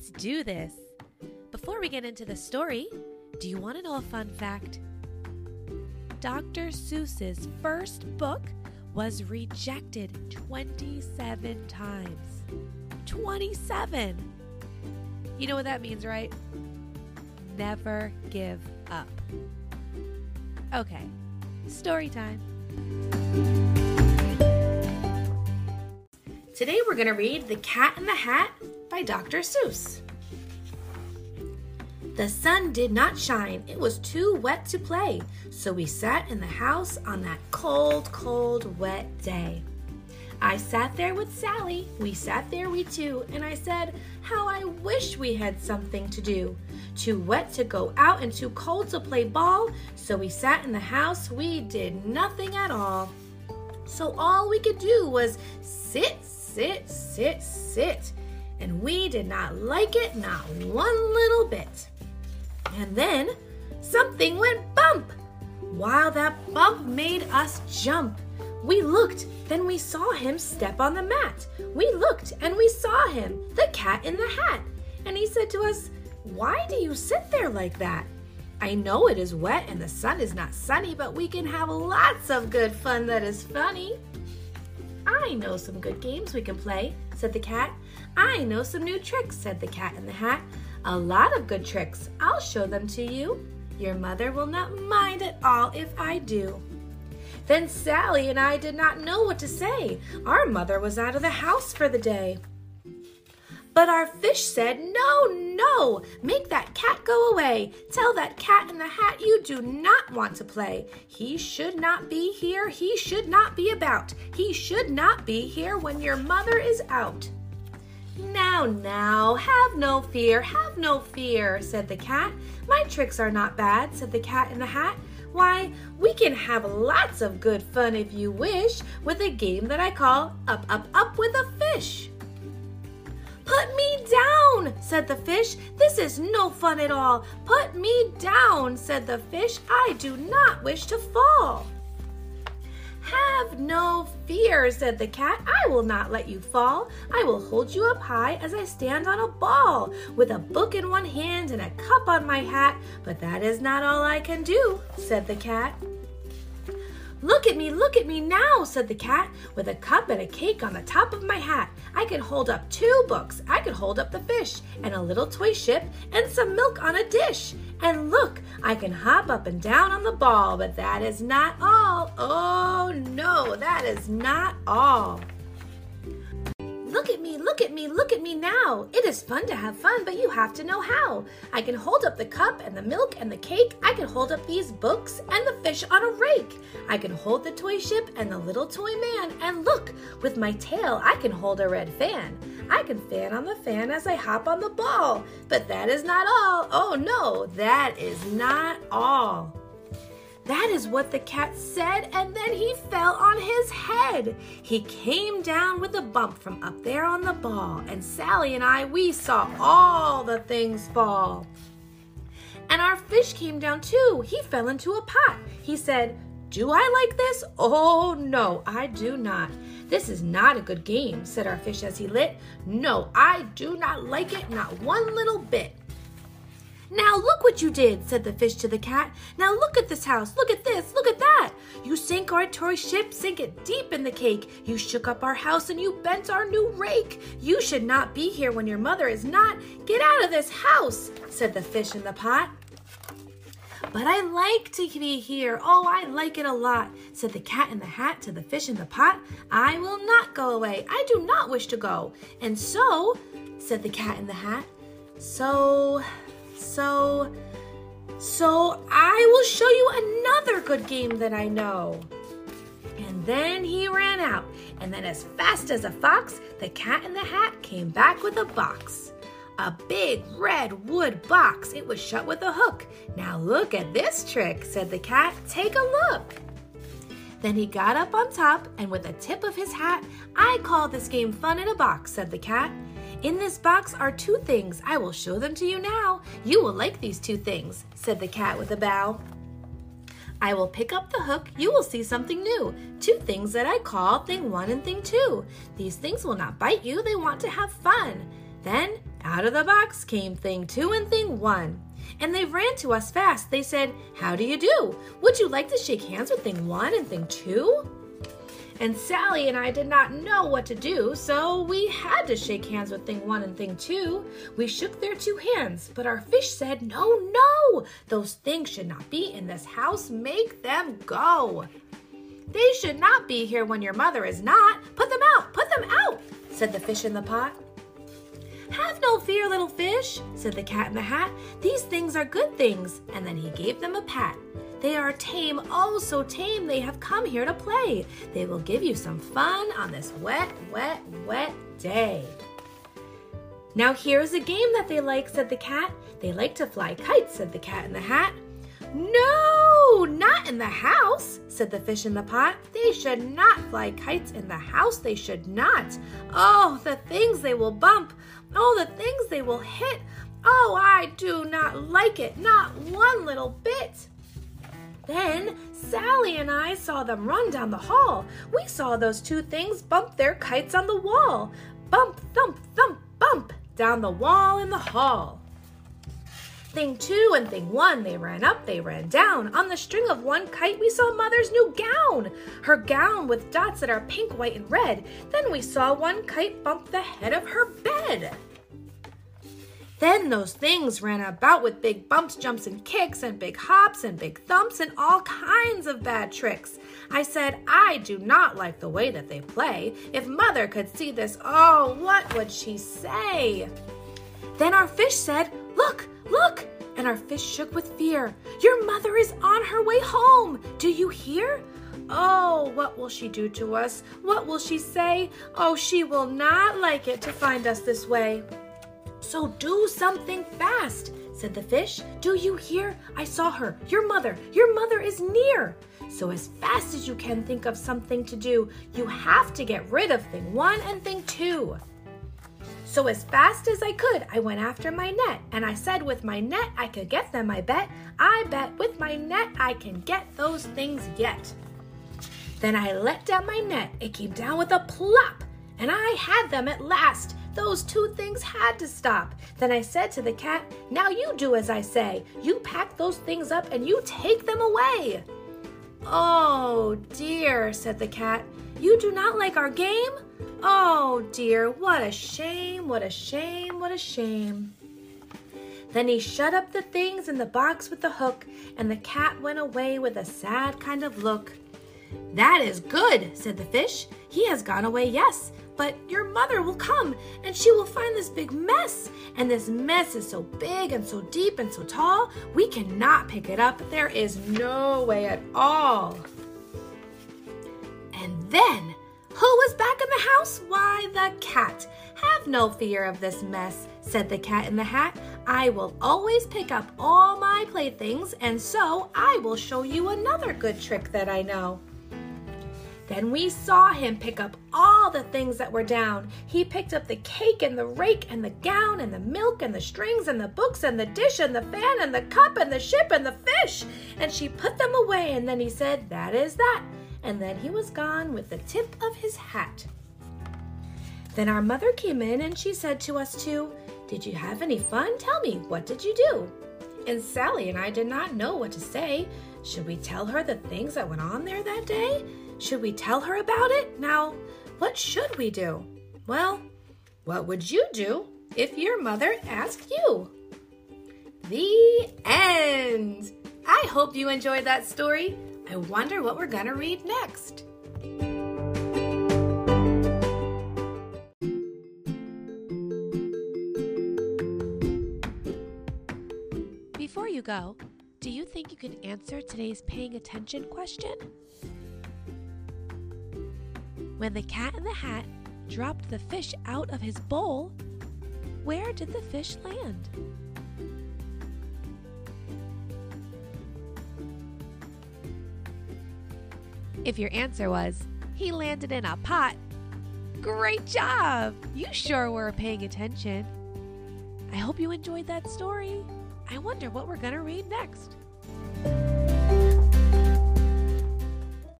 Let's do this. Before we get into the story, do you want to know a fun fact? Dr. Seuss's first book was rejected 27 times. 27! You know what that means, right? Never give up. Okay, story time. Today we're going to read The Cat in the Hat by Dr. Seuss. The sun did not shine, it was too wet to play, so we sat in the house on that cold, cold, wet day. I sat there with Sally, we sat there, we two, and I said, How I wish we had something to do. Too wet to go out and too cold to play ball, so we sat in the house, we did nothing at all. So all we could do was sit, sit, sit, sit, and we did not like it, not one little bit. And then something went bump. While that bump made us jump, we looked, then we saw him step on the mat. We looked and we saw him, the cat in the hat. And he said to us, Why do you sit there like that? I know it is wet and the sun is not sunny, but we can have lots of good fun that is funny. I know some good games we can play, said the cat. I know some new tricks, said the cat in the hat. A lot of good tricks. I'll show them to you. Your mother will not mind at all if I do. Then Sally and I did not know what to say. Our mother was out of the house for the day. But our fish said, No, no, make that cat go away. Tell that cat in the hat you do not want to play. He should not be here. He should not be about. He should not be here when your mother is out. Now, now, have no fear, have no fear, said the cat. My tricks are not bad, said the cat in the hat. Why, we can have lots of good fun if you wish with a game that I call Up, Up, Up with a Fish. Put me down, said the fish. This is no fun at all. Put me down, said the fish. I do not wish to fall. Have no fear, said the cat. I will not let you fall. I will hold you up high as I stand on a ball, with a book in one hand and a cup on my hat. But that is not all I can do, said the cat. Look at me, look at me now, said the cat, with a cup and a cake on the top of my hat. I can hold up two books, I can hold up the fish, and a little toy ship, and some milk on a dish. And look, I can hop up and down on the ball, but that is not all. Oh no, that is not all. Look at me, look at me, look at me now. It is fun to have fun, but you have to know how. I can hold up the cup and the milk and the cake. I can hold up these books and the fish on a rake. I can hold the toy ship and the little toy man. And look, with my tail, I can hold a red fan. I can fan on the fan as I hop on the ball. But that is not all. Oh no, that is not all. That is what the cat said, and then he fell on his head. He came down with a bump from up there on the ball, and Sally and I, we saw all the things fall. And our fish came down too. He fell into a pot. He said, Do I like this? Oh, no, I do not. This is not a good game, said our fish as he lit. No, I do not like it, not one little bit. Now look what you did, said the fish to the cat. Now look at this house, look at this, look at that. You sank our toy ship, sank it deep in the cake. You shook up our house and you bent our new rake. You should not be here when your mother is not. Get out of this house, said the fish in the pot. But I like to be here. Oh, I like it a lot, said the cat in the hat to the fish in the pot. I will not go away. I do not wish to go. And so, said the cat in the hat, so so, so I will show you another good game that I know. And then he ran out, and then as fast as a fox, the cat in the hat came back with a box. A big red wood box. It was shut with a hook. Now look at this trick, said the cat. Take a look. Then he got up on top, and with a tip of his hat, I call this game fun in a box, said the cat. In this box are two things. I will show them to you now. You will like these two things, said the cat with a bow. I will pick up the hook. You will see something new. Two things that I call thing one and thing two. These things will not bite you. They want to have fun. Then Out of the box came thing two and thing one. And they ran to us fast. They said, How do you do? Would you like to shake hands with thing one and thing two? And Sally and I did not know what to do, so we had to shake hands with thing one and thing two. We shook their two hands, but our fish said, No, no, those things should not be in this house. Make them go. They should not be here when your mother is not. Put them out, put them out, said the fish in the pot. Have no fear, little fish, said the cat in the hat. These things are good things. And then he gave them a pat. They are tame, oh so tame, they have come here to play. They will give you some fun on this wet, wet, wet day. Now here's a game that they like, said the cat. They like to fly kites, said the cat in the hat. No, in the house, said the fish in the pot. They should not fly kites in the house, they should not. Oh, the things they will bump. Oh, the things they will hit. Oh, I do not like it, not one little bit. Then Sally and I saw them run down the hall. We saw those two things bump their kites on the wall. Bump, thump, thump, bump down the wall in the hall. Thing two and thing one, they ran up, they ran down. On the string of one kite, we saw Mother's new gown. Her gown with dots that are pink, white, and red. Then we saw one kite bump the head of her bed. Then those things ran about with big bumps, jumps, and kicks, and big hops, and big thumps, and all kinds of bad tricks. I said, I do not like the way that they play. If mother could see this, oh, what would she say? Then our fish said, Look! And our fish shook with fear. Your mother is on her way home. Do you hear? Oh, what will she do to us? What will she say? Oh, she will not like it to find us this way. So do something fast, said the fish. Do you hear? I saw her. Your mother. Your mother is near. So, as fast as you can think of something to do, you have to get rid of thing one and thing two. So, as fast as I could, I went after my net, and I said, With my net, I could get them, I bet. I bet with my net, I can get those things yet. Then I let down my net. It came down with a plop, and I had them at last. Those two things had to stop. Then I said to the cat, Now you do as I say. You pack those things up and you take them away. Oh dear, said the cat. You do not like our game? Oh dear, what a shame, what a shame, what a shame. Then he shut up the things in the box with the hook, and the cat went away with a sad kind of look. That is good, said the fish. He has gone away, yes, but your mother will come and she will find this big mess. And this mess is so big and so deep and so tall, we cannot pick it up. There is no way at all. And then, who was back in the house? Why, the cat. Have no fear of this mess, said the cat in the hat. I will always pick up all my playthings, and so I will show you another good trick that I know. Then we saw him pick up all the things that were down. He picked up the cake and the rake and the gown and the milk and the strings and the books and the dish and the fan and the cup and the ship and the fish. And she put them away and then he said, That is that. And then he was gone with the tip of his hat. Then our mother came in and she said to us two, Did you have any fun? Tell me, what did you do? And Sally and I did not know what to say. Should we tell her the things that went on there that day? Should we tell her about it? Now, what should we do? Well, what would you do if your mother asked you? The end. I hope you enjoyed that story. I wonder what we're going to read next. Before you go, do you think you can answer today's paying attention question? When the cat in the hat dropped the fish out of his bowl, where did the fish land? If your answer was, he landed in a pot, great job! You sure were paying attention. I hope you enjoyed that story. I wonder what we're going to read next.